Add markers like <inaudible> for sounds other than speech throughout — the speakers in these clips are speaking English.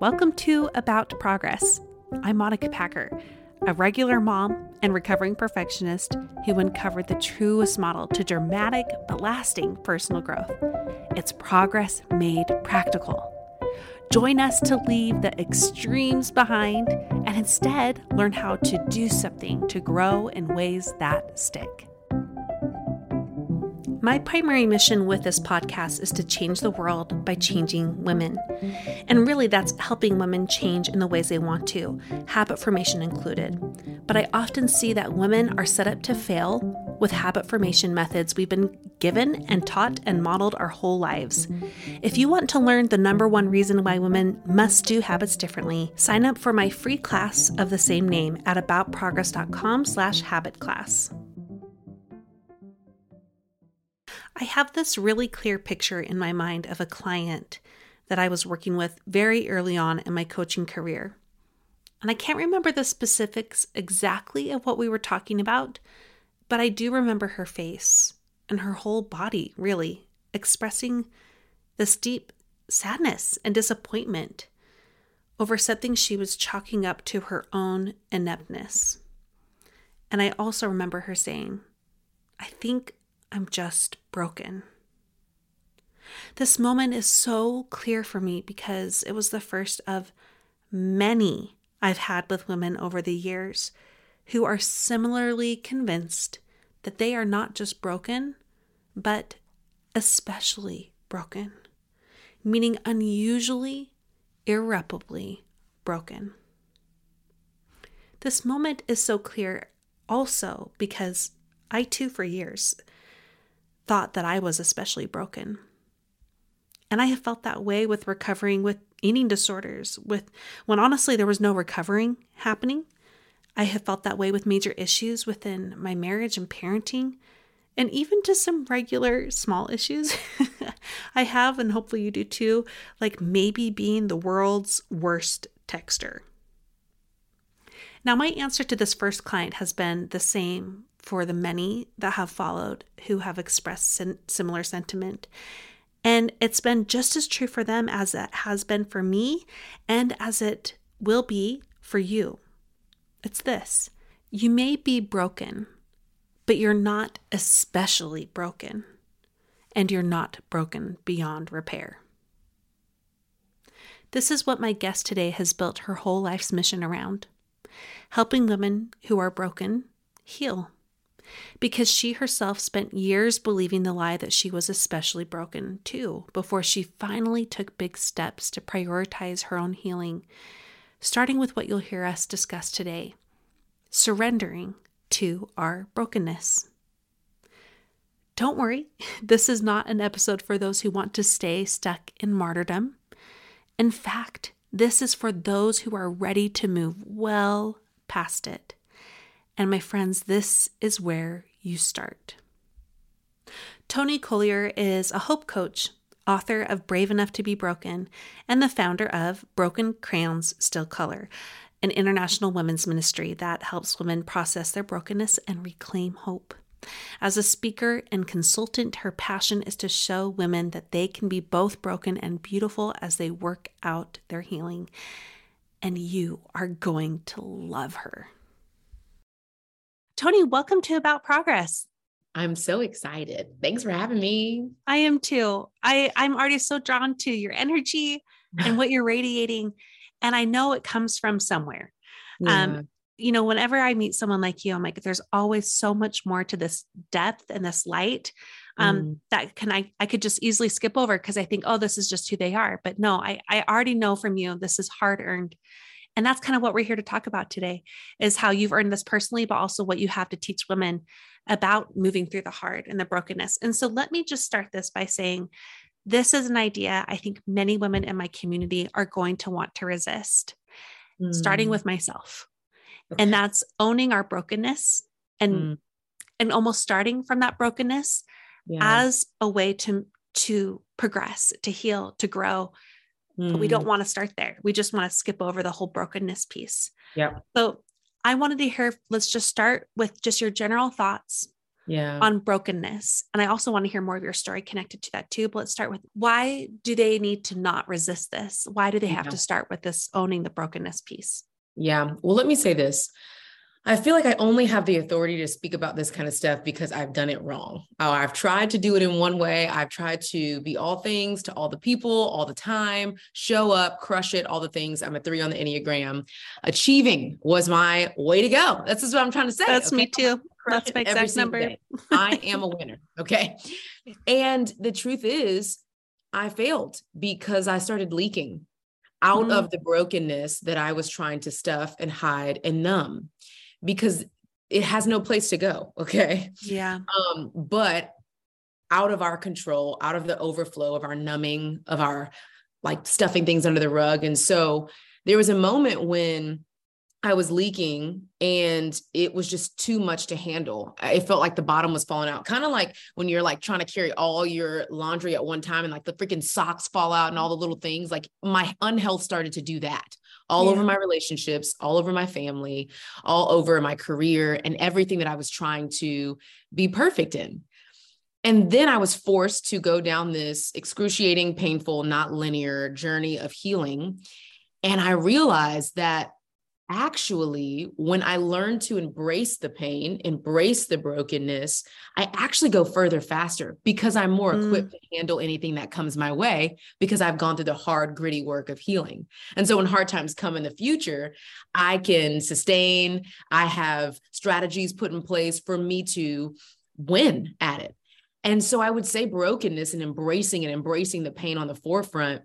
Welcome to About Progress. I'm Monica Packer, a regular mom and recovering perfectionist who uncovered the truest model to dramatic but lasting personal growth. It's progress made practical. Join us to leave the extremes behind and instead learn how to do something to grow in ways that stick. My primary mission with this podcast is to change the world by changing women. And really, that's helping women change in the ways they want to, habit formation included. But I often see that women are set up to fail with habit formation methods we've been given and taught and modeled our whole lives. If you want to learn the number one reason why women must do habits differently, sign up for my free class of the same name at aboutprogress.com slash habit class. I have this really clear picture in my mind of a client that I was working with very early on in my coaching career. And I can't remember the specifics exactly of what we were talking about, but I do remember her face and her whole body, really, expressing this deep sadness and disappointment over something she was chalking up to her own ineptness. And I also remember her saying, I think I'm just broken. This moment is so clear for me because it was the first of many I've had with women over the years who are similarly convinced that they are not just broken, but especially broken, meaning unusually, irreparably broken. This moment is so clear also because I too, for years, thought that I was especially broken. And I have felt that way with recovering with eating disorders, with when honestly there was no recovering happening. I have felt that way with major issues within my marriage and parenting, and even to some regular small issues. <laughs> I have, and hopefully you do too, like maybe being the world's worst texter. Now, my answer to this first client has been the same for the many that have followed who have expressed similar sentiment. And it's been just as true for them as it has been for me and as it will be for you. It's this you may be broken, but you're not especially broken, and you're not broken beyond repair. This is what my guest today has built her whole life's mission around helping women who are broken heal. Because she herself spent years believing the lie that she was especially broken too, before she finally took big steps to prioritize her own healing, starting with what you'll hear us discuss today surrendering to our brokenness. Don't worry, <laughs> this is not an episode for those who want to stay stuck in martyrdom. In fact, this is for those who are ready to move well past it. And my friends, this is where you start. Toni Collier is a hope coach, author of Brave Enough to Be Broken, and the founder of Broken Crayons Still Color, an international women's ministry that helps women process their brokenness and reclaim hope. As a speaker and consultant, her passion is to show women that they can be both broken and beautiful as they work out their healing. And you are going to love her. Toni, welcome to About Progress. I'm so excited. Thanks for having me. I am too. I, I'm already so drawn to your energy and <laughs> what you're radiating. And I know it comes from somewhere. Yeah. Um, you know, whenever I meet someone like you, I'm like, there's always so much more to this depth and this light um, mm. that can I I could just easily skip over because I think, oh, this is just who they are. But no, I I already know from you this is hard earned. And that's kind of what we're here to talk about today is how you've earned this personally, but also what you have to teach women about moving through the hard and the brokenness. And so let me just start this by saying this is an idea I think many women in my community are going to want to resist, mm. starting with myself. Okay. And that's owning our brokenness and mm. and almost starting from that brokenness yeah. as a way to to progress, to heal, to grow. Mm. But we don't mm. want to start there. We just want to skip over the whole brokenness piece. Yeah. So I wanted to hear, let's just start with just your general thoughts yeah. on brokenness. And I also want to hear more of your story connected to that too. But let's start with why do they need to not resist this? Why do they have yeah. to start with this owning the brokenness piece? Yeah. Well, let me say this. I feel like I only have the authority to speak about this kind of stuff because I've done it wrong. Oh, I've tried to do it in one way. I've tried to be all things to all the people all the time, show up, crush it, all the things. I'm a three on the Enneagram. Achieving was my way to go. That's just what I'm trying to say. That's okay? me too. That's my exact number. I am a winner. Okay. And the truth is, I failed because I started leaking out mm-hmm. of the brokenness that I was trying to stuff and hide and numb because it has no place to go. <laughs> Okay. Yeah. Um, but out of our control, out of the overflow of our numbing, of our like stuffing things under the rug. And so there was a moment when I was leaking and it was just too much to handle. It felt like the bottom was falling out. Kind of like when you're like trying to carry all your laundry at one time and like the freaking socks fall out and all the little things. Like my unhealth started to do that all yeah. over my relationships, all over my family, all over my career and everything that I was trying to be perfect in. And then I was forced to go down this excruciating, painful, not linear journey of healing. And I realized that actually, when I learn to embrace the pain, embrace the brokenness, I actually go further faster because I'm more mm. equipped to handle anything that comes my way because I've gone through the hard, gritty work of healing. And so when hard times come in the future, I can sustain, I have strategies put in place for me to win at it. And so I would say brokenness and embracing and embracing the pain on the forefront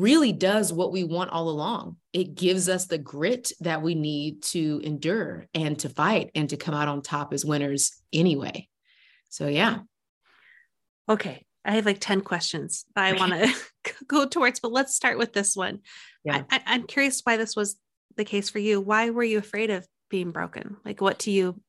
really does what we want all along. It gives us the grit that we need to endure and to fight and to come out on top as winners anyway. So, yeah. Okay. I have like 10 questions that I want to <laughs> <laughs> go towards, but let's start with this one. Yeah. I, I'm curious why this was the case for you. Why were you afraid of being broken? Like, what to you?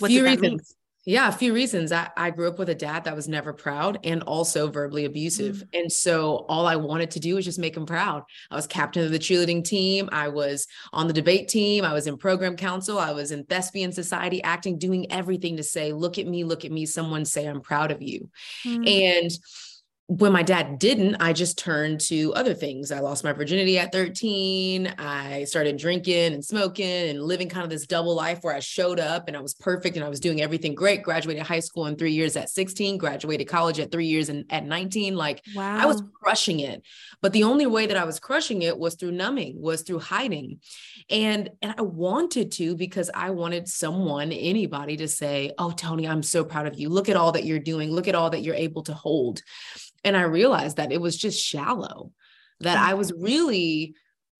A few reasons. Yeah, a few reasons. I, I grew up with a dad that was never proud and also verbally abusive. Mm. And so all I wanted to do was just make him proud. I was captain of the cheerleading team. I was on the debate team. I was in program council. I was in thespian society acting, doing everything to say, look at me, look at me. Someone say, I'm proud of you. Mm. And when my dad didn't, I just turned to other things. I lost my virginity at 13. I started drinking and smoking and living kind of this double life where I showed up and I was perfect and I was doing everything great. Graduated high school in three years at 16, graduated college at three years and at 19. Like wow. I was crushing it. But the only way that I was crushing it was through numbing, was through hiding. And, and I wanted to because I wanted someone, anybody to say, Oh, Toni, I'm so proud of you. Look at all that you're doing. Look at all that you're able to hold. And I realized that it was just shallow, that mm. I was really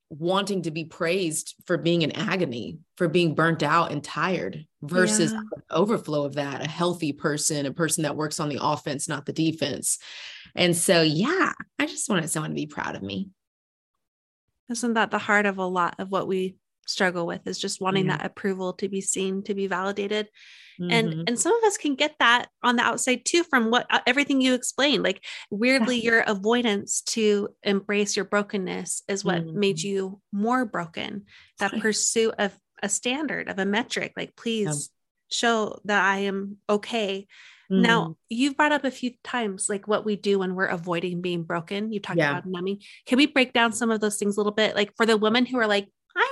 wanting to be praised for being in agony, for being burnt out and tired versus yeah. overflow of that, a healthy person, a person that works on the offense, not the defense. And so, yeah, I just wanted someone to be proud of me. Isn't that the heart of a lot of what we struggle with is just wanting yeah. that approval to be seen, to be validated. Mm-hmm. And and some of us can get that on the outside too from what uh, everything you explained. Like weirdly yeah. your avoidance to embrace your brokenness is what mm-hmm. made you more broken. That right. pursuit of a standard, of a metric, like please yeah. show that I am okay. Now, you've brought up a few times like what we do when we're avoiding being broken. You talked yeah. about numbing. Can we break down some of those things a little bit? Like for the women who are like,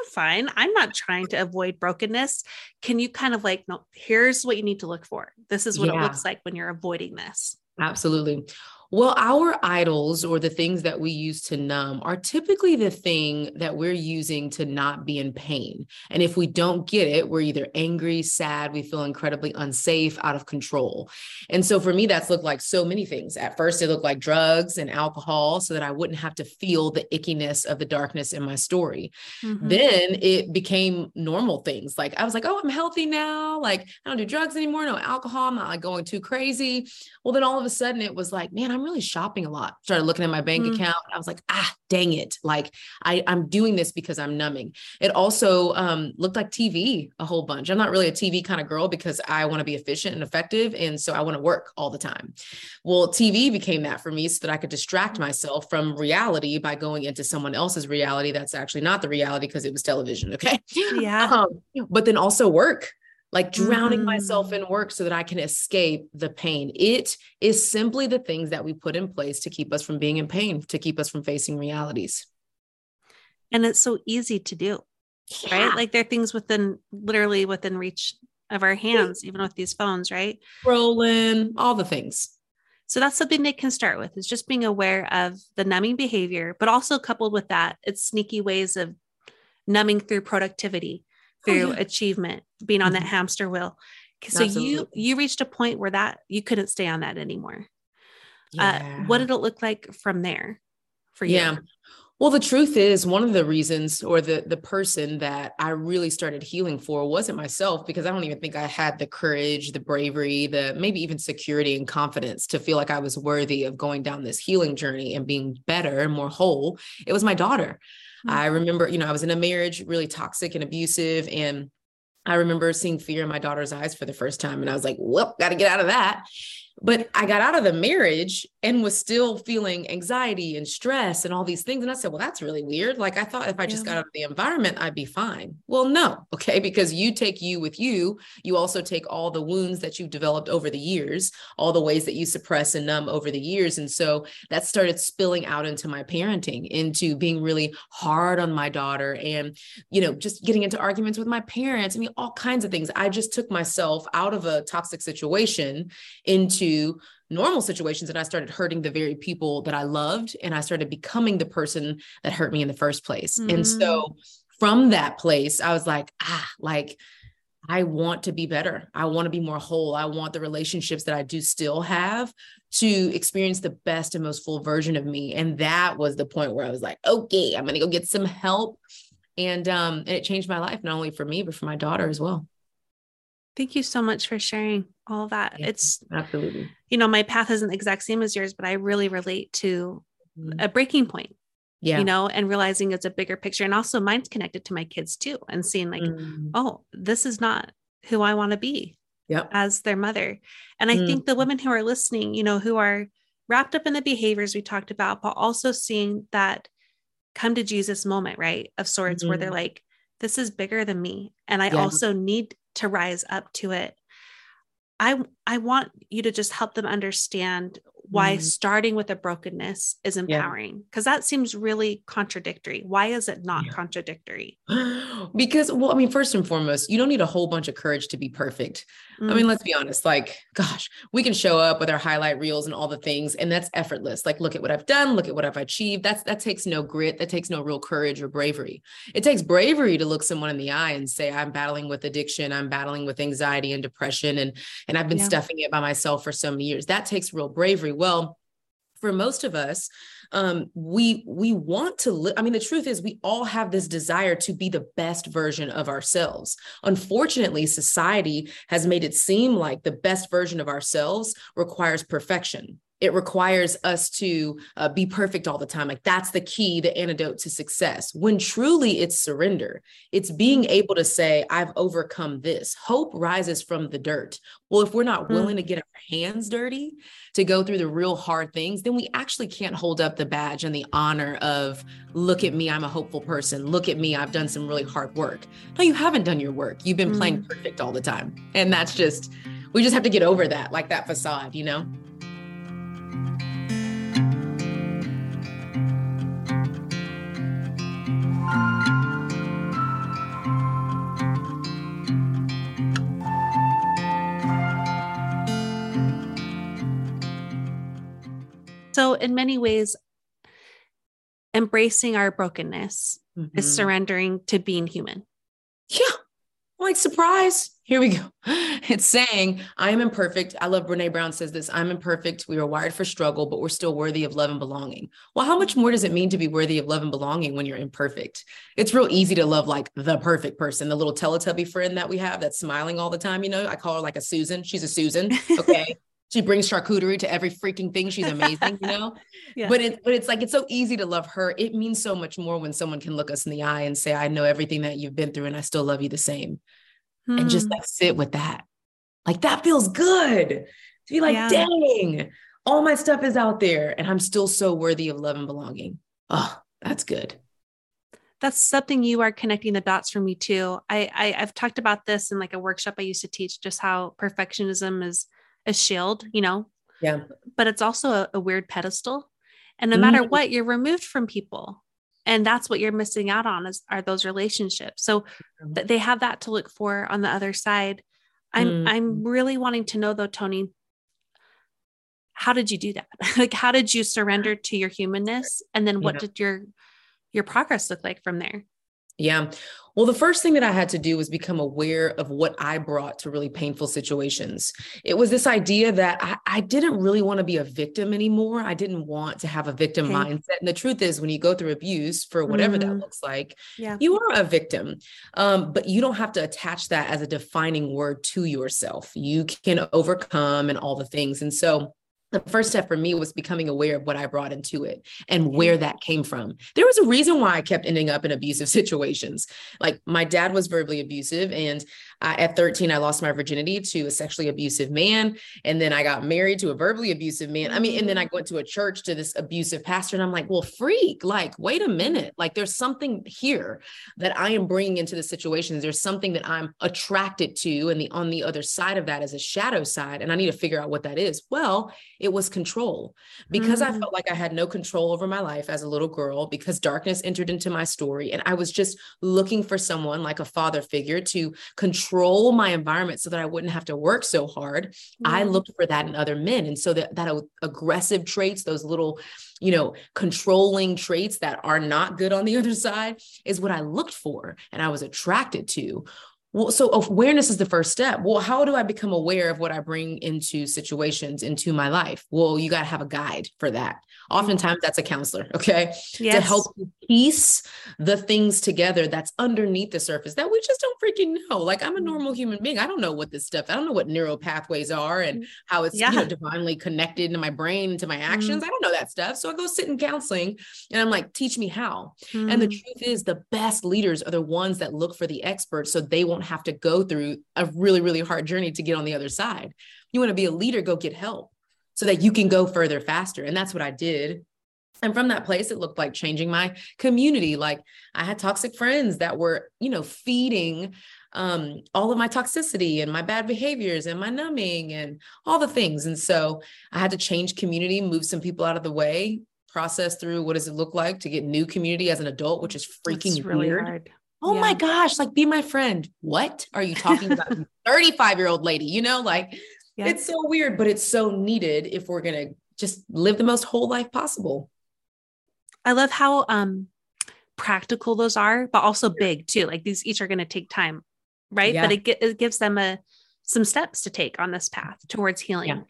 fine. I'm not trying to avoid brokenness. Can you kind of like, no, here's what you need to look for. This is what yeah. it looks like when you're avoiding this. Absolutely. Well, our idols or the things that we use to numb are typically the thing that we're using to not be in pain. And if we don't get it, we're either angry, sad, we feel incredibly unsafe, out of control. And so for me, that's looked like so many things. At first, it looked like drugs and alcohol so that I wouldn't have to feel the ickiness of the darkness in my story. Mm-hmm. Then it became normal things. Like I was like, oh, I'm healthy now. Like I don't do drugs anymore, no alcohol. I'm not like going too crazy. Well, then all of a sudden it was like, man, I'm really shopping a lot. Started looking at my bank mm. account. I was like, ah, dang it. Like I, I'm doing this because I'm numbing. It also um, looked like TV a whole bunch. I'm not really a TV kind of girl because I want to be efficient and effective. And so I want to work all the time. Well, TV became that for me so that I could distract myself from reality by going into someone else's reality that's actually not the reality because it was television. Okay. Yeah. <laughs> Um, but then also work like drowning mm. myself in work so that I can escape the pain. It is simply the things that we put in place to keep us from being in pain, to keep us from facing realities. And it's so easy to do, yeah. right? Like there are things within literally within reach of our hands, even with these phones, right? Rolling, all the things. So that's something they can start with is just being aware of the numbing behavior, but also coupled with that, it's sneaky ways of numbing through productivity through oh, yeah. achievement, being on mm-hmm. that hamster wheel. So Absolutely. you you reached a point where that you couldn't stay on that anymore. Yeah. Uh, what did it look like from there for you? Yeah. Well, the truth is, one of the reasons or the the person that I really started healing for wasn't myself because I don't even think I had the courage, the bravery, the maybe even security and confidence to feel like I was worthy of going down this healing journey and being better and more whole. It was my daughter. Mm-hmm. I remember, you know, I was in a marriage really toxic and abusive. And I remember seeing fear in my daughter's eyes for the first time. And I was like, well, got to get out of that. But I got out of the marriage and was still feeling anxiety and stress and all these things. And I said, well, that's really weird. Like I thought if I just yeah. got out of the environment, I'd be fine. Well, no. <laughs> Okay. Because you take you with you. You also take all the wounds that you've developed over the years, all the ways that you suppress and numb over the years. And so that started spilling out into my parenting, into being really hard on my daughter and, you know, just getting into arguments with my parents. I mean, all kinds of things. I just took myself out of a toxic situation into normal situations and I started hurting the very people that I loved and I started becoming the person that hurt me in the first place. Mm-hmm. And so mm. from that place, I was like, ah, like I want to be better. I want to be more whole. I want the relationships that I do still have to experience the best and most full version of me. And that was the point where I was like, okay, I'm going to go get some help. And um and it changed my life not only for me but for my daughter as well. Thank you so much for sharing all that. Yeah, it's absolutely, you know, my path isn't the exact same as yours, but I really relate to mm-hmm. a breaking point. Yeah. You know, and realizing it's a bigger picture. And also mine's connected to my kids too, and seeing like, mm-hmm. oh, this is not who I want to be yep. as their mother. And I mm-hmm. think the women who are listening, you know, who are wrapped up in the behaviors we talked about, but also seeing that come to Jesus moment, right? Of sorts where they're mm-hmm. like, this is bigger than me. And I yeah. also need to rise up to it i i want you to just help them understand why mm. starting with a brokenness is empowering because yeah. that seems really contradictory. Why is it not yeah. contradictory? <gasps> because, well, I mean, first and foremost, you don't need a whole bunch of courage to be perfect. Mm. I mean, let's be honest, like, <laughs> gosh, we can show up with our highlight reels and all the things, and that's effortless. Like, look at what I've done, look at what I've achieved. That's that takes no grit, that takes no real courage or bravery. It takes bravery to look someone in the eye and say, I'm battling with addiction, I'm battling with anxiety and depression, and and I've been yeah. stuffing it by myself for so many years. That takes real bravery. Well, for most of us, um, we we want to live. I mean, the truth is, we all have this desire to be the best version of ourselves. Unfortunately, society has made it seem like the best version of ourselves requires perfection it requires us to uh, be perfect all the time. Like that's the key, the antidote to success. When truly it's surrender, it's being able to say, I've overcome this. Hope rises from the dirt. Well, if we're not hmm. willing to get our hands dirty to go through the real hard things, then we actually can't hold up the badge and the honor of, look at me, I'm a hopeful person. Look at me, I've done some really hard work. No, you haven't done your work. You've been mm. playing perfect all the time. And that's just, we just have to get over that, like that facade, you know? So, in many ways, embracing our brokenness mm-hmm. is surrendering to being human. Yeah. Like, surprise. Here we go. <laughs> It's saying, I am imperfect. I love Brene Brown says this I'm imperfect. We are wired for struggle, but we're still worthy of love and belonging. Well, how much more does it mean to be worthy of love and belonging when you're imperfect? It's real easy to love like the perfect person, the little Teletubby friend that we have that's smiling all the time. You know, I call her like a Susan. She's a Susan. <laughs> Okay she brings charcuterie to every freaking thing. She's amazing, you know. <laughs> yeah. But it, but it's like it's so easy to love her. It means so much more when someone can look us in the eye and say, "I know everything that you've been through, and I still love you the same," hmm. and just hmm. like sit with that. Like that feels good to be like, yeah. "Dang, all my stuff is out there, and I'm still so worthy of love and belonging." Oh, that's good that's something you are connecting the dots for me too. I, I have talked about this in like a workshop I used to teach, just how perfectionism is a shield, you know? Yeah. But it's also a, a weird pedestal. And no mm matter what, you're removed from people. And that's what you're missing out on is are those relationships. So mm th- they have that to look for on the other side. I'm mm I'm really wanting to know though, Toni, how did you do that? <laughs> like how did you surrender to your humanness? And then what yeah. did your your progress look like from there? Yeah. Well, the first thing that I had to do was become aware of what I brought to really painful situations. It was this idea that I, I didn't really want to be a victim anymore. I didn't want to have a victim okay. mindset. And the truth is, when you go through abuse for whatever mm-hmm. that looks like, yeah. you are a victim. Um, but you don't have to attach that as a defining word to yourself. You can overcome and all the things. And so, the first step for me was becoming aware of what I brought into it and mm-hmm. where that came from. There was a reason why I kept ending up in abusive <laughs> situations. Like my dad was verbally abusive, and uh, at 13, I lost my virginity to a sexually abusive man. And then I got married to a verbally abusive man. I mean, and then I went to a church to this abusive pastor. And I'm like, well, freak, like, wait a minute. Like, there's something here that I am bringing into the situations. There's something that I'm attracted to. And the on the other side of that is a shadow side. And I need to figure out what that is. Well, it was control because mm-hmm. I felt like I had no control over my life as a little girl because darkness entered into my story. And I was just looking for someone like a father figure to control control my environment so that I wouldn't have to work so hard. Mm-hmm. I looked for that in other men. And so that, that aggressive traits, those little, you know, controlling traits that are not good on the <laughs> other side is what I looked for and I was attracted to. Well, so awareness is the first step. Well, how do I become aware of what I bring into situations into my life? Well, you got to have a guide for that. Oftentimes that's a counselor, <laughs> okay? Yes. To help you piece the things together that's underneath the surface that we just don't freaking know. Like I'm a normal human being. I don't know what this stuff, I don't know what neural pathways are and how it's yeah. you know divinely connected into my brain, into my actions. Mm. I don't know that stuff. So I go sit in counseling and I'm like, teach me how. Mm. And the truth is the best leaders are the ones that look for the experts so they won't have to go through a really, really hard journey to get on the other side. You want to be a leader, go get help so that you can go further faster. And that's what I did. And from that place, it looked like changing my community. Like I had toxic friends that were, you know, feeding um, all of my toxicity and my bad behaviors and my numbing and all the things. And so I had to change community, move some people out of the way, process through what does it look like to get new community as an adult, which is freaking really weird. Hard. Oh yeah. my gosh, like be my friend. What are you talking about? <laughs> 35 year old lady, you know, like it's so weird, but it's so needed if we're going to just live the most whole life possible. I love how um practical those are, but also big too. Like these each are going to take time, right? Yeah. But it, it gives them a some steps to take on this path towards healing. Yeah.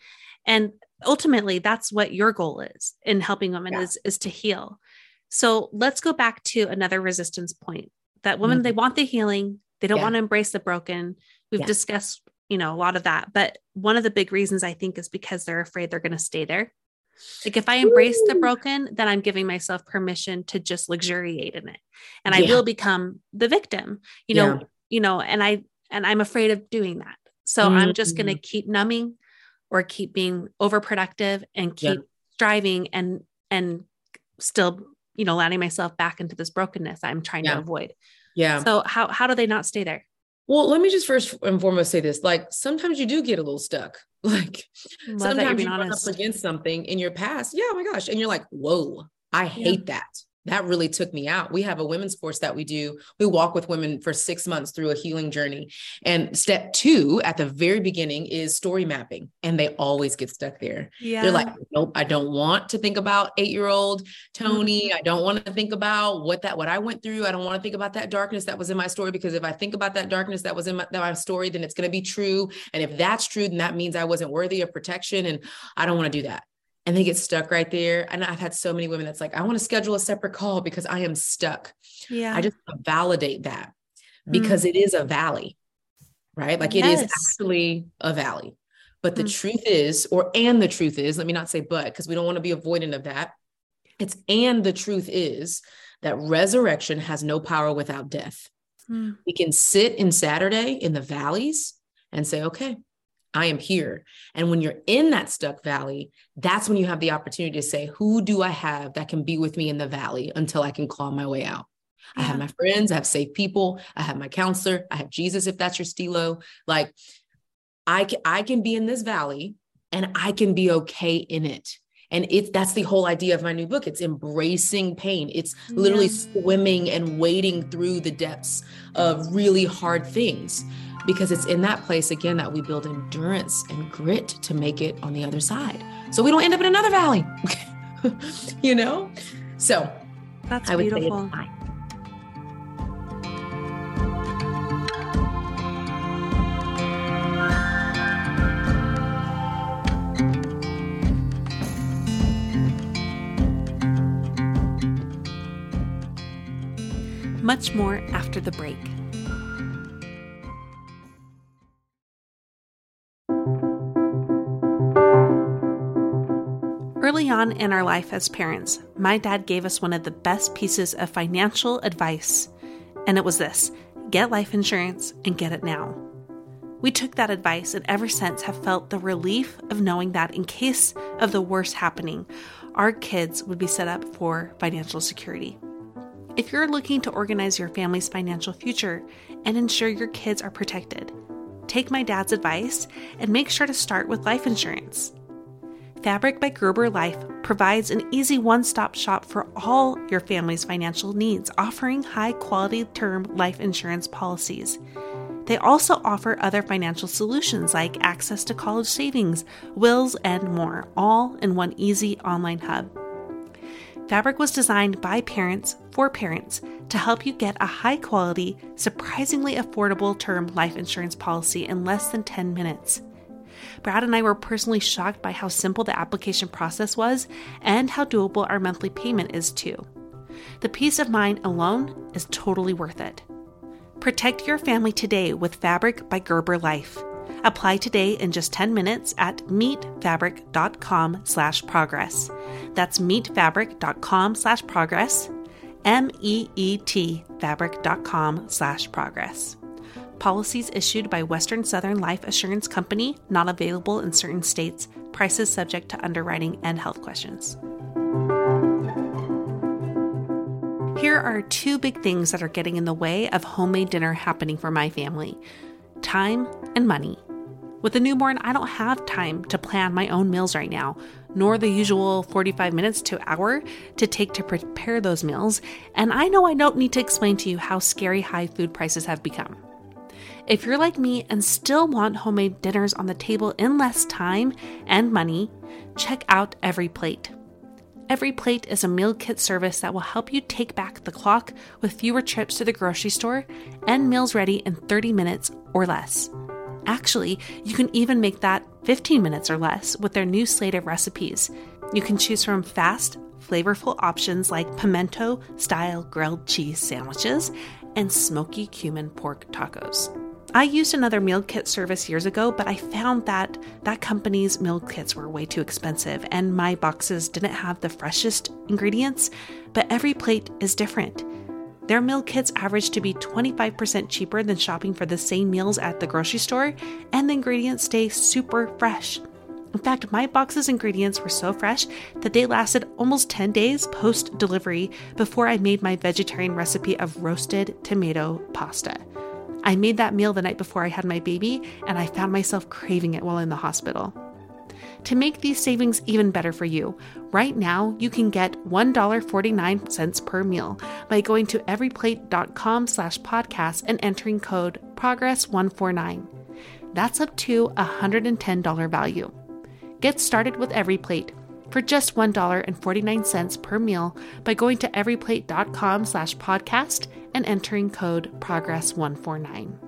And ultimately that's what your goal is in helping women is is to heal. So let's go back to another resistance point. That women mm-hmm. they want the healing, they don't want to embrace the broken. We've discussed, you know, a lot of that, but one of the big reasons I think is because they're afraid they're going to stay there like if I embrace the broken, then I'm giving myself permission to just luxuriate in it. And I will become the victim, you know, yeah. you know, and I and I'm afraid of doing that. So mm-hmm. I'm just going to keep numbing or keep being overproductive and keep yeah. striving and and still, you know, landing myself back into this brokenness I'm trying to avoid. Yeah. So how how do they not stay there? Well, let me just first and foremost say this. Like sometimes you do get a little stuck. <laughs> Like Love sometimes you run up against something in your past. Yeah, oh my gosh. And you're like, whoa, I hate yeah. that that really took me out. We have a women's course that we do. We walk with women for six months through a healing journey. And step two at the very beginning is story mapping. And they always get stuck there. Yeah. They're like, nope, I don't want to think about eight year old Toni. Mm-hmm. I don't want to think about what that, what I went through. I don't want to think about that darkness that was in my story because if I think about that darkness that was in my, my story, then it's going to be true. And if that's true, then that means I wasn't worthy of protection. And I don't want to do that and they get stuck right there. And I've had so many women that's like, I want to schedule a separate call because I am stuck. Yeah. I just validate that because mm. it is a valley, right? Like yes. it is actually a valley. But the mm. truth is, or and the truth is, let me not say but, because we don't want to be avoidant of that. It's and the truth is that resurrection has no power without death. Mm. We can sit in Saturday in the valleys and say, okay, I am here. And when you're in that stuck valley, that's when you have the opportunity to say, who do I have that can be with me in the valley until I can claw my way out? Yeah. I have my friends, I have safe people, I have my counselor, I have Jesus if that's your stilo. Like I can, I can be in this valley and I can be okay in it. And it's that's the whole idea of my new book. It's embracing pain. It's literally yeah. swimming and wading through the depths of really hard things because it's in that place again that we build endurance and grit to make it on the other side. So we don't end up in another valley. <laughs> you know? So that's I would beautiful. Say Much more after the break. On in our life as parents, my dad gave us one of the best pieces of financial advice, and it was this get life insurance and get it now. We took that advice and ever since have felt the relief of knowing that in case of the worst happening, our kids would be set up for financial security. If you're looking to organize your family's financial future and ensure your kids are protected, take my dad's advice and make sure to start with life insurance. Fabric by Gerber Life provides an easy one stop shop for all your family's financial needs, offering high quality term life insurance policies. They also offer other financial solutions like access to college savings, wills, and more, all in one easy online hub. Fabric was designed by parents for parents to help you get a high quality, surprisingly affordable term life insurance policy in less than 10 minutes. Brad and I were personally shocked by how simple the application process was and how doable our monthly payment is too. The peace of mind alone is totally worth it. Protect your family today with Fabric by Gerber Life. Apply today in just 10 minutes at meetfabric.com slash progress. That's meetfabric.com slash progress, M-E-E-T fabric.com slash progress. Policies issued by Western Southern Life Assurance Company, not available in certain states. Prices subject to underwriting and health questions. Here are two big things that are getting in the way of homemade dinner happening for my family time and money. With a newborn, I don't have time to plan my own meals right now, nor the usual 45 minutes to hour to take to prepare those meals, and I know I don't need to explain to you how scary high food prices have become. If you're like me and still want homemade dinners on the table in less time and money, check out EveryPlate. Every Plate is a meal kit service that will help you take back the clock with fewer trips to the grocery store and meals ready in 30 minutes or less. Actually, you can even make that 15 minutes or less with their new slate of recipes. You can choose from fast, flavorful options like pimento style grilled cheese sandwiches and smoky cumin pork tacos. I used another meal kit service years ago, but I found that that company's meal kits were way too expensive and my boxes didn't have the freshest ingredients, but every plate is different. Their meal kits average to be 25% cheaper than shopping for the same meals at the grocery store, and the ingredients stay super fresh. In fact, my box's ingredients were so fresh that they lasted almost 10 days post delivery before I made my vegetarian recipe of roasted tomato pasta. I made that meal the night before I had my baby, and I found myself craving it while in the hospital. To make these savings even better for you, right now you can get $1.49 per meal by going to everyplate.com slash podcast and entering code progress149. That's up to a $110 value. Get started with EveryPlate for just $1.49 per meal by going to everyplate.com slash podcast and entering code progress149.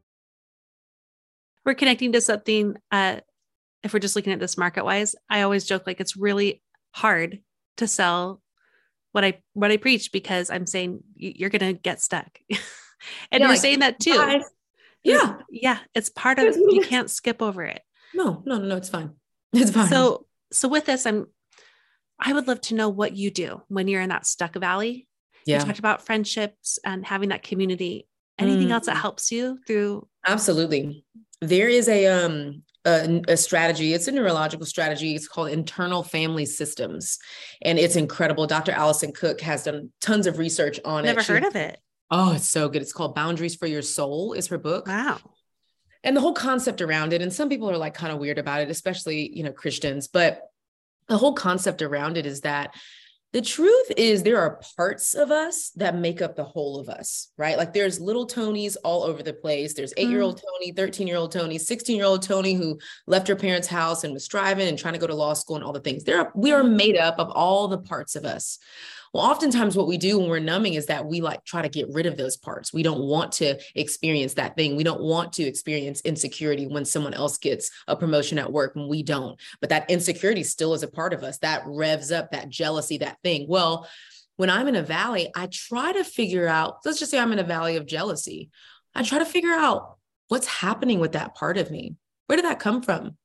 We're connecting to something, uh, if we're just looking at this market wise, I always joke like it's really hard to sell what I what I preach because I'm saying you're gonna get stuck. <laughs> and yeah, you're like, saying that too. Yeah. Yeah. It's part of you can't skip over it. No, no, no, no, it's fine. It's fine. So so with this, I'm I would love to know what you do when you're in that stuck valley. Yeah. You talked about friendships and having that community. Anything mm. else that helps you through? Absolutely. There is a um a, a, strategy. It's a neurological strategy. It's called internal family systems, and it's incredible. Dr. Alison Cook has done tons of research on Never it. Never heard of it. Oh, it's so good. It's called Boundaries for Your Soul. Is her book. Wow and the whole concept around it and some people are like kind of weird about it especially you know christians but the whole concept around it is that the truth is there are parts of us that make up the whole of us right like there's little tonis all over the place there's eight year old mm. toni 13 year old toni 16 year old toni who left her parents house and was striving and trying to go to law school and all the things there are, we are mm. made up of all the parts of us well, oftentimes what we do when we're numbing is that we like try to get rid of those parts. We don't want to experience that thing. We don't want to experience insecurity when someone else gets a promotion at work and we don't. But that insecurity still is a part of us. That revs up that jealousy, that thing. Well, when I'm in a valley, I try to figure out, let's just say I'm in a valley of jealousy. I try to figure out what's happening with that part of me. Where did that come from?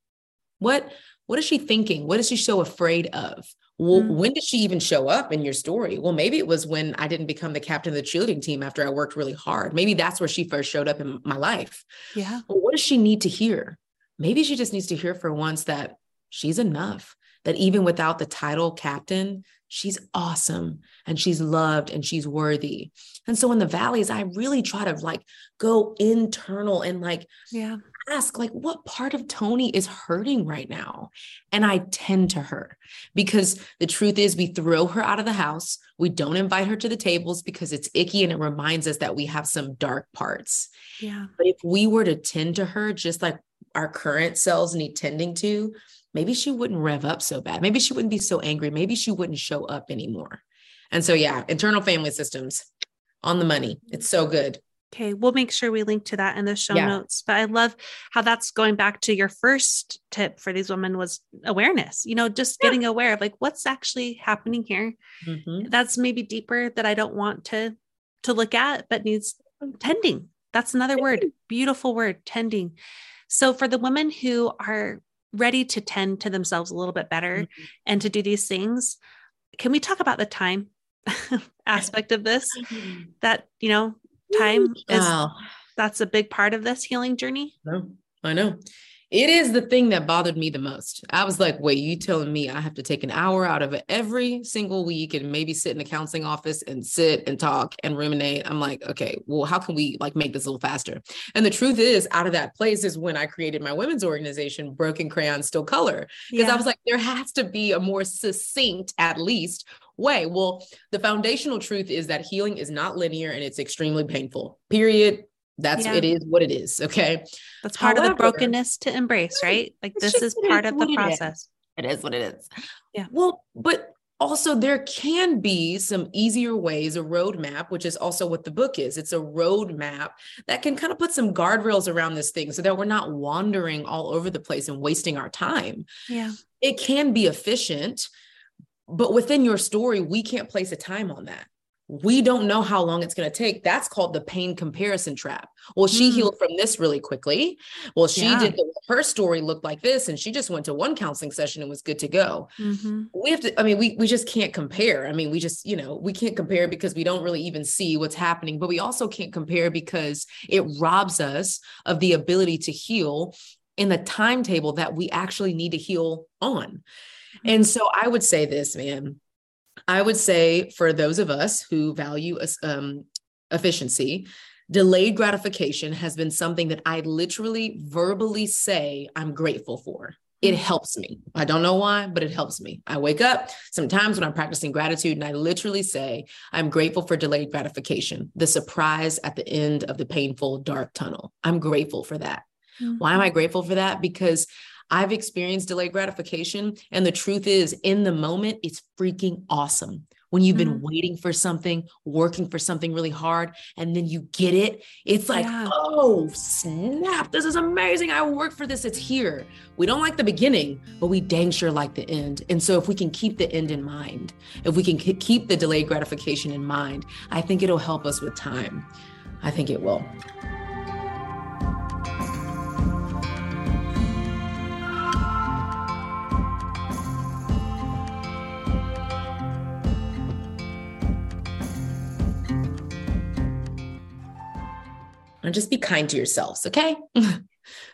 What what is she thinking? What is she so afraid of? Well, mm-hmm. when did she even show up in your story? Well, maybe it was when I didn't become the captain of the cheerleading team after I worked really hard. Maybe that's where she first showed up in my life. Yeah. Well, what does she need to hear? Maybe she just needs to hear for once that she's enough, that even without the title captain, she's awesome and she's loved and she's worthy. And so in the valleys, I really try to like go internal and like, yeah, ask like what part of Toni is hurting right now? And I tend to her because the truth is we throw her out of the house. We don't invite her to the tables because it's icky and it reminds us that we have some dark parts. Yeah. But if we were to tend to her just like our current selves need tending to maybe she wouldn't rev up so bad. Maybe she wouldn't be so angry. Maybe she wouldn't show up anymore. And so yeah internal family systems on the money. It's so good Okay, we'll make sure we link to that in the show yeah. notes. But I love how that's going back to your first tip for these women was awareness. You know, just yeah. getting aware of like what's actually happening here. Mm-hmm. That's maybe deeper that I don't want to to look at, but needs tending. That's another word. Beautiful word, tending. So for the women who are ready to tend to themselves a little bit better mm-hmm. and to do these things, can we talk about the time <laughs> aspect of this? That, you know, time is wow. that's a big part of this healing journey. No, I know. It is the thing that bothered me the most. I was like, wait, you telling me I have to take an hour out of every single week and maybe sit in a counseling office and sit and talk and ruminate? I'm like, okay, well, how can we like make this a little faster? And the truth is, out of that place is when I created my women's organization, Broken Crayon Still Color, because yeah. I was like, there has to be a more succinct, at least, way. Well, the foundational truth is that healing is not linear and it's extremely painful. Period. That's yeah. it is what it is. Okay. That's part However, of the brokenness to embrace, right? Like this is part of the process. It is what it is. Yeah. Well, but also there can be some easier ways a roadmap which is also what the book is it's a roadmap that can kind of put some guardrails around this thing so that we're not wandering all over the place and wasting our time yeah it can be efficient but within your story, we can't place a time on that. We don't know how long it's going to take. That's called the pain comparison trap. Well, she mm. healed from this really quickly. Well, she yeah. did the, her story looked like this, and she just went to one counseling session and was good to go. Mm-hmm. We have to, I mean, we we just can't compare. I mean, we just, you know, we can't compare because we don't really even see what's happening, but we also can't compare because it robs us of the ability to heal in the timetable that we actually need to heal on. And so I would say this, man. I would say for those of us who value um, efficiency, delayed gratification has been something that I literally verbally say I'm grateful for. It mm. helps me. I don't know why, but it helps me. I wake up sometimes when I'm practicing gratitude and I literally say, I'm grateful for delayed gratification, the surprise at the end of the painful dark tunnel. I'm grateful for that. Mm-hmm. Why am I grateful for that? Because I've experienced delayed gratification. And the truth is, in the moment, it's freaking awesome. When you've been mm-hmm. waiting for something, working for something really hard, and then you get it, it's like, yeah. oh, snap, this is amazing. I worked for this, it's here. We don't like the beginning, but we dang sure like the end. And so, if we can keep the end in mind, if we can keep the delayed gratification in mind, I think it'll help us with time. I think it will. And just be kind to yourselves. Okay. <laughs> and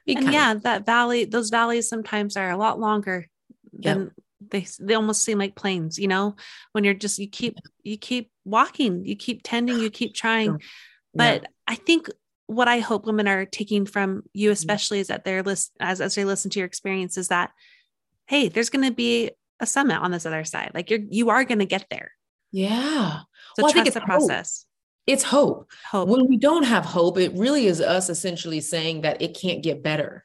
yeah, that valley, those valleys sometimes are a lot longer than yep. they, they almost seem like plains, you know, when you're just, you keep, you keep walking, you keep tending, you keep trying. But. I think what I hope women are taking from you, mm-hmm. especially is that they're list as, as they listen to your experience is that, Hey, there's going to be a summit on this other side. Like you're, you are going to get there. Yeah. So well, trust a process it's hope. hope. When we don't have hope, it really is us essentially saying that it can't get better.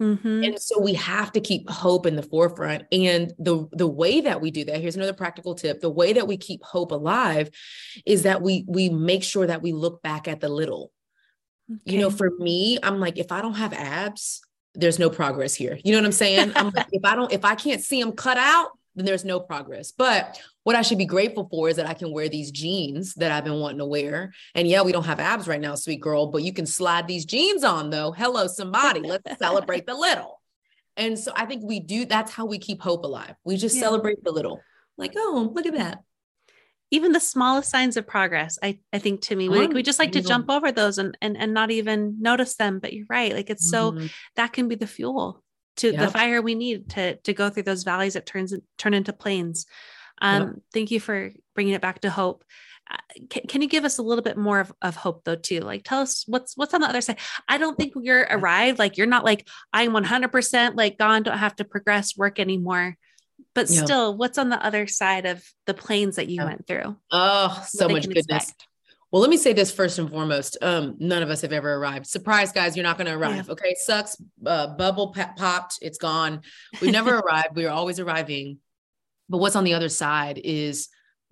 Mm-hmm. And so we have to keep hope in the forefront. And the the way that we do that, here's another practical tip. The way that we keep hope alive is that we we make sure that we look back at the little. Okay. You know, for me, I'm like, if I don't have abs, there's no progress here. You know what I'm saying? I'm like, <laughs> if I don't, if I can't see them cut out, then there's no progress. But what I should be grateful for is that I can wear these jeans that I've been wanting to wear. And yeah, we don't have abs right now, sweet girl, but you can slide these jeans on though. Hello, somebody. Let's <laughs> celebrate the little. And so I think we do, that's how we keep hope alive. We just yeah. celebrate the little. Like, oh, look at that. Even the smallest signs of progress, I, I think to me, we, we just like to jump over those and, and and not even notice them. But you're right. Like it's mm-hmm. so that can be the fuel to yep. the fire we need to to go through those valleys that turns turn into plains. Um, yep. Thank you for bringing it back to hope. Uh, can, can, you give us a little bit more of, of hope though too like tell us what's what's on the other side i don't think you're arrived like you're not like i'm 100% like gone don't have to progress work anymore but still what's on the other side of the plains that you went through oh so much goodness expect? Well, let me say this first and foremost. Um, none of us have ever arrived. Surprise, guys, you're not going to arrive. Yeah. Okay, sucks. Uh, bubble popped. It's gone. We've never <laughs> arrived. We are always arriving. But what's on the other side is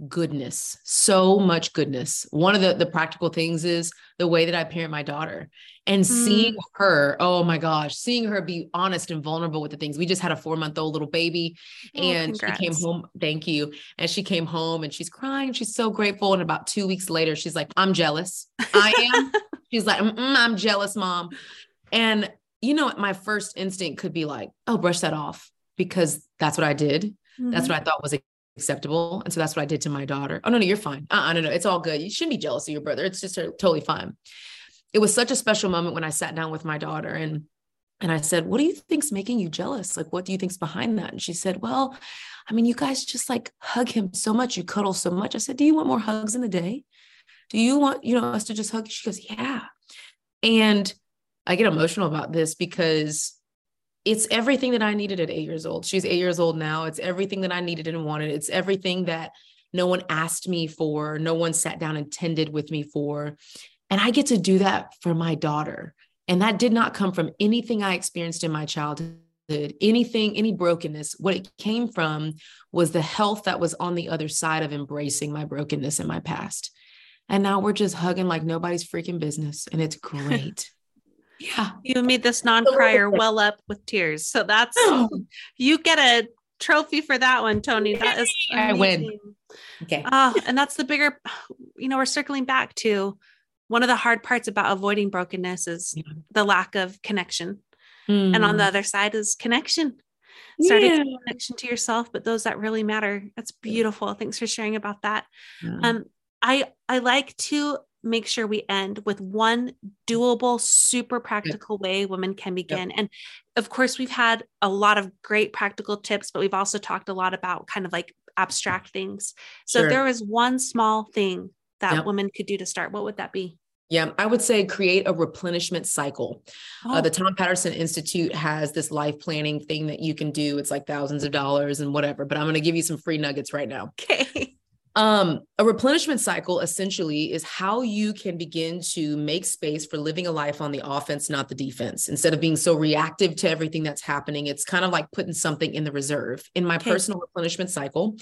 goodness, so much goodness. One of the, the practical things is the way that I parent my daughter and mm. seeing her, oh my gosh, seeing her be honest and vulnerable with the things. We just had a four month old little baby oh, and congrats. she came home. Thank you. And she came home and she's crying. She's so grateful. And about two weeks later, she's like, I'm jealous. I am. <laughs> she's like, I'm jealous, mom. And, you know, my first instinct could be like, oh, brush that off because that's what I did. Mm-hmm. That's what I thought was acceptable. And so that's what I did to my daughter. Oh, no, no, you're fine. Uh, uh no, no, it's all good. You shouldn't be jealous of your brother. It's just totally fine. It was such a special moment when I sat down with my daughter and and I said, What do you think's making you jealous? Like, what do you think's behind that? And she said, Well, I mean, you guys just like hug him so much, you cuddle so much. I said, Do you want more hugs in the day? Do you want, you know, us to just hug? She goes, Yeah. And I get emotional about this because it's everything that I needed at eight years old. She's eight years old now. It's everything that I needed and wanted. It's everything that no one asked me for, no one sat down and tended with me for. And I get to do that for my daughter. And that did not come from anything I experienced in my childhood, anything, any brokenness. What it came from was the health that was on the other side of embracing my brokenness in my past. And now we're just hugging like nobody's freaking business. And it's <laughs> great. Yeah. You made this non crier well up with tears. So that's, you get a trophy for that one, Toni. That is, amazing. I win. Okay. Oh, and that's the bigger, <sighs> you know, we're circling back to one of the hard parts about avoiding brokenness is yeah. the lack of connection. Mm. And on the mm. other side is connection. Starting yeah. connection to yourself, but those that really matter. That's beautiful. Thanks for sharing about that. Yeah. Um, I I like to make sure we end with one doable, super practical way women can begin. Yep. And of course, we've had a lot of great practical tips, but we've also talked a lot about kind of like abstract things. So, sure. if there was one small thing that yep. women could do to start, what would that be? Yeah, I would say create a replenishment cycle. Uh, oh. Uh, the Tom Paterson Institute has this life planning thing that you can do. It's like thousands of dollars and whatever, but I'm going to give you some free nuggets right now. Okay. <laughs> Um, a replenishment cycle essentially is how you can begin to make space for living a life on the offense, not the defense. Instead of being so reactive to everything that's happening, it's kind of like putting something in the reserve. In my okay. personal replenishment cycle,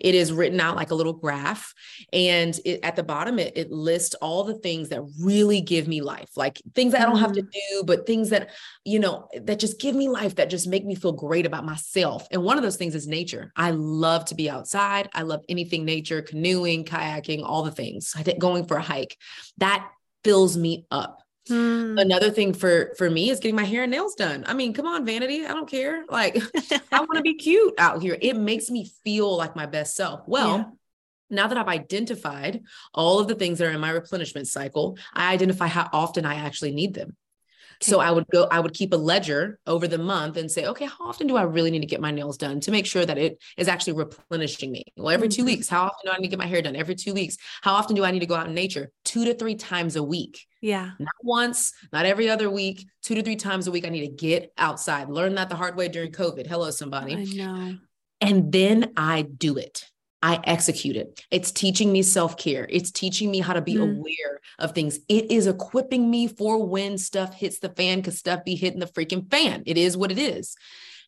it is written out like a little graph. And it, at the bottom, it, it, lists all the things that really give me life, like things that I don't have to mm. do, but things that, you know, that just give me life, that just make me feel great about myself. And one of those things is nature. I love to be outside. I love anything nature canoeing, kayaking, all the things. I think going for a hike. That fills me up. Hmm. Another thing for for me is getting my hair and nails done. I mean, come on, vanity. I don't care. Like <laughs> I want to be cute out here. It makes me feel like my best self. Well, yeah. now that I've identified all of the things that are in my replenishment cycle, I identify how often I actually need them. So I would go, I would keep a ledger over the month and say, okay, how often do I really need to get my nails done to make sure that it is actually replenishing me? Well, every two mm-hmm. weeks, how often do I need to get my hair done? Every two weeks. How often do I need to go out in nature? Two to three times a week. Yeah. Not once, not every other week, two to three times a week. I need to get outside. Learn that the hard way during COVID. Hello, somebody. I know. And then I do it. I execute it. It's teaching me self care. It's teaching me how to be mm. aware of things. It is equipping me for when stuff hits the fan because stuff be hitting the freaking fan. It is what it is.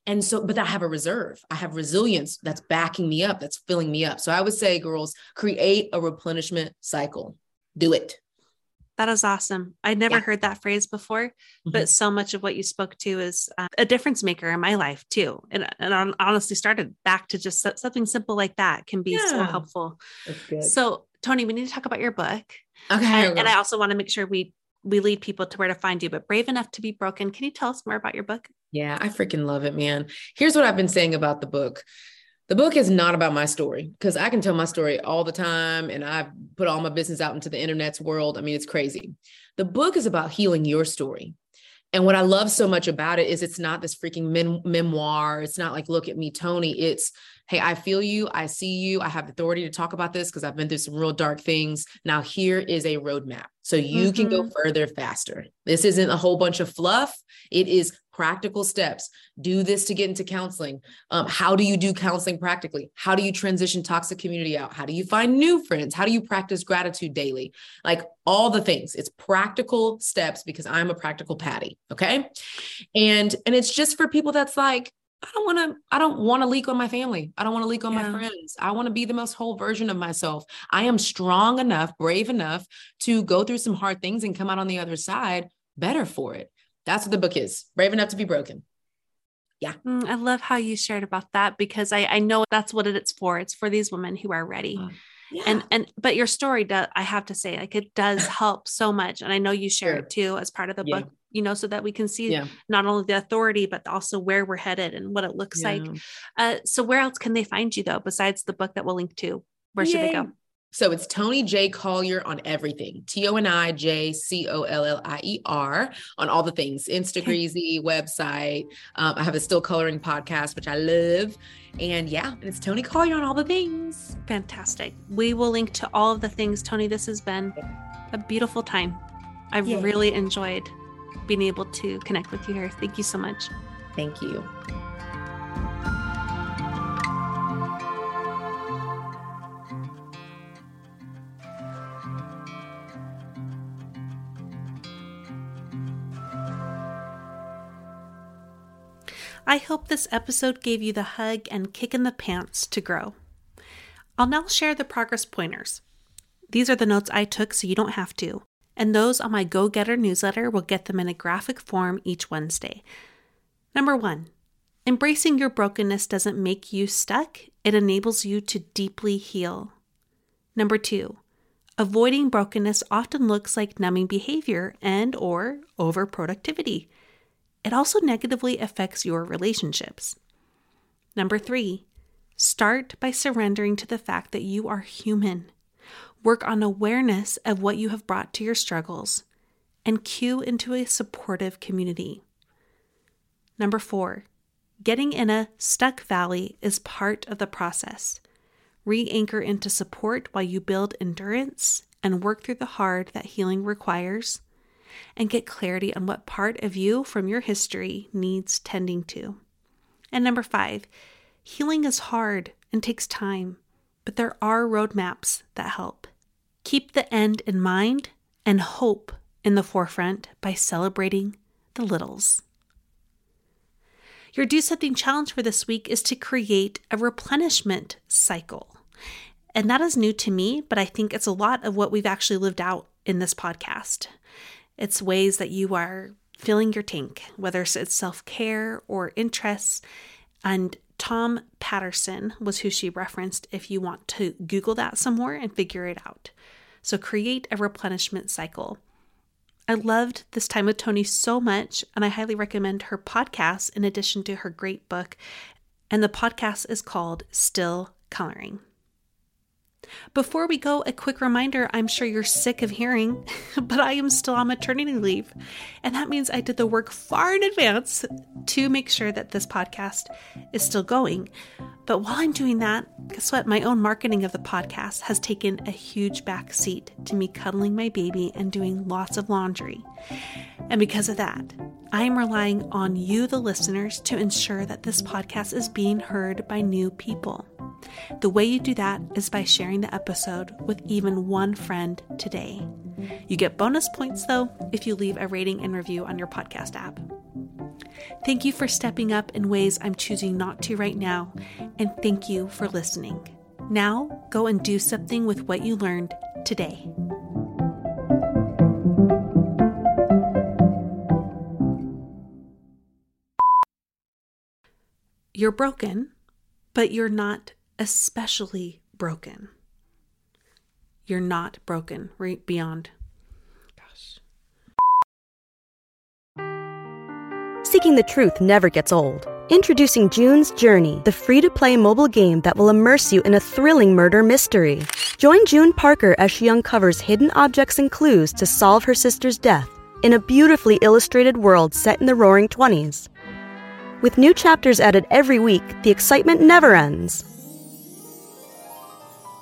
And so, but I have a reserve. I have resilience that's backing me up, that's filling me up. So I would say, girls, create a replenishment cycle. Do it. That is awesome. I'd never yeah. heard that phrase before, mm-hmm. but so much of what you spoke to is uh, a difference maker in my life too. And, and honestly started back to just something simple like that can be yeah. so helpful. So, Toni, we need to talk about your book. Okay. And, and I also want to make sure we we lead people to where to find you, but brave enough to be broken. Can you tell us more about your book? Yeah, I freaking love it, man. Here's what I've been saying about the book the book is not about my story because I can tell my story all the time and I've put all my business out into the internet's world. I mean, it's crazy. The book is about healing your story. And what I love so much about it is it's not this freaking mem- memoir. It's not like, look at me, Toni. It's, hey, I feel you. I see you. I have authority to talk about this because I've been through some real dark things. Now, here is a roadmap. So you mm-hmm. can go mm-hmm. further faster. This isn't a whole bunch of fluff. It is practical steps. Do this to get into counseling. Um, how do you do counseling practically? How do you transition toxic community out? How do you find new friends? How do you practice gratitude daily? Like all the things. It's practical steps because I'm a practical Patty. Okay. And and it's just for people that's like, I don't want to, I don't want to leak on my family. I don't want to leak on Yeah. my friends. I want to be the most whole version of myself. I am strong enough, brave enough to go through some hard things and come out on the other side better for it. That's what the book is. Brave enough to be broken. Mm, I love how you shared about that because I, I know that's what it's for. It's for these women who are ready. Uh, Yeah. And and but your story does I have to say, like it does help so much. And I know you share Sure. it too as part of the Yeah. book, you know, so that we can see yeah. not only the authority, but also where we're headed and what it looks like. Uh, so where else can they find you though, besides the book that we'll link to? Where should they go? So it's Toni J. Collier on everything. T O N I J C O L L I E R on all the things Instagreasy, website. Um, I have a still coloring podcast, which I love. And yeah, it's Toni Collier on all the things. Fantastic. We will link to all of the things. Toni, this has been a beautiful time. I've Yay. really enjoyed being able to connect with you here. Thank you so much. Thank you. I hope this episode gave you the hug and kick in the pants to grow. I'll now share the progress pointers. These are the notes I took so you don't have to, and those on my Go Getter newsletter will get them in a graphic form each Wednesday. Number one, embracing your brokenness doesn't make you stuck, it enables you to deeply heal. Number two, avoiding brokenness often looks like numbing behavior and or overproductivity. It also negatively affects your relationships. Number three, start by surrendering to the fact that you are human. Work on awareness of what you have brought to your struggles and cue into a supportive community. Number four, getting in a stuck valley is part of the process. Re anchor into support while you build endurance and work through the hard that healing requires and get clarity on what part of you from your history needs tending to. And number five, healing is hard and takes time, but there are roadmaps that help. Keep the end in mind and hope in the forefront by celebrating the littles. Your Do Something challenge for this week is to create a replenishment cycle. And that is new to me, but I think it's a lot of what we've actually lived out in this podcast. It's ways that you are filling your tank, whether it's self care or interests. And Tom Paterson was who she referenced if you want to Google that some more and figure it out. So create a replenishment cycle. I loved this time with Toni so much, and I highly recommend her podcast in addition to her great book. And the podcast is called Still Coloring. Before we go, a quick reminder I'm sure you're sick of hearing, <laughs> but I am still on maternity leave. And that means I did the work far in advance to make sure that this podcast is still going. But while I'm doing that, guess what? My own marketing of the podcast has taken a huge back seat to me cuddling my baby and doing lots of laundry. And because of that, I am relying on you, the listeners, to ensure that this podcast is being heard by new people. The way you do that is by sharing the episode with even one friend today. You get bonus points, though, if you leave a rating and review on your podcast app. Thank you for stepping up in ways I'm choosing not to right now, and thank you for listening. Now, go and do something with what you learned today. You're broken, but you're not especially broken. You're not broken, right beyond. Gosh. Seeking the truth never gets old. Introducing June's Journey, the free to play mobile game that will immerse you in a thrilling murder mystery. Join June Parker as she uncovers hidden objects and clues to solve her sister's death in a beautifully illustrated world set in the roaring 20s. With new chapters added every week, the excitement never ends.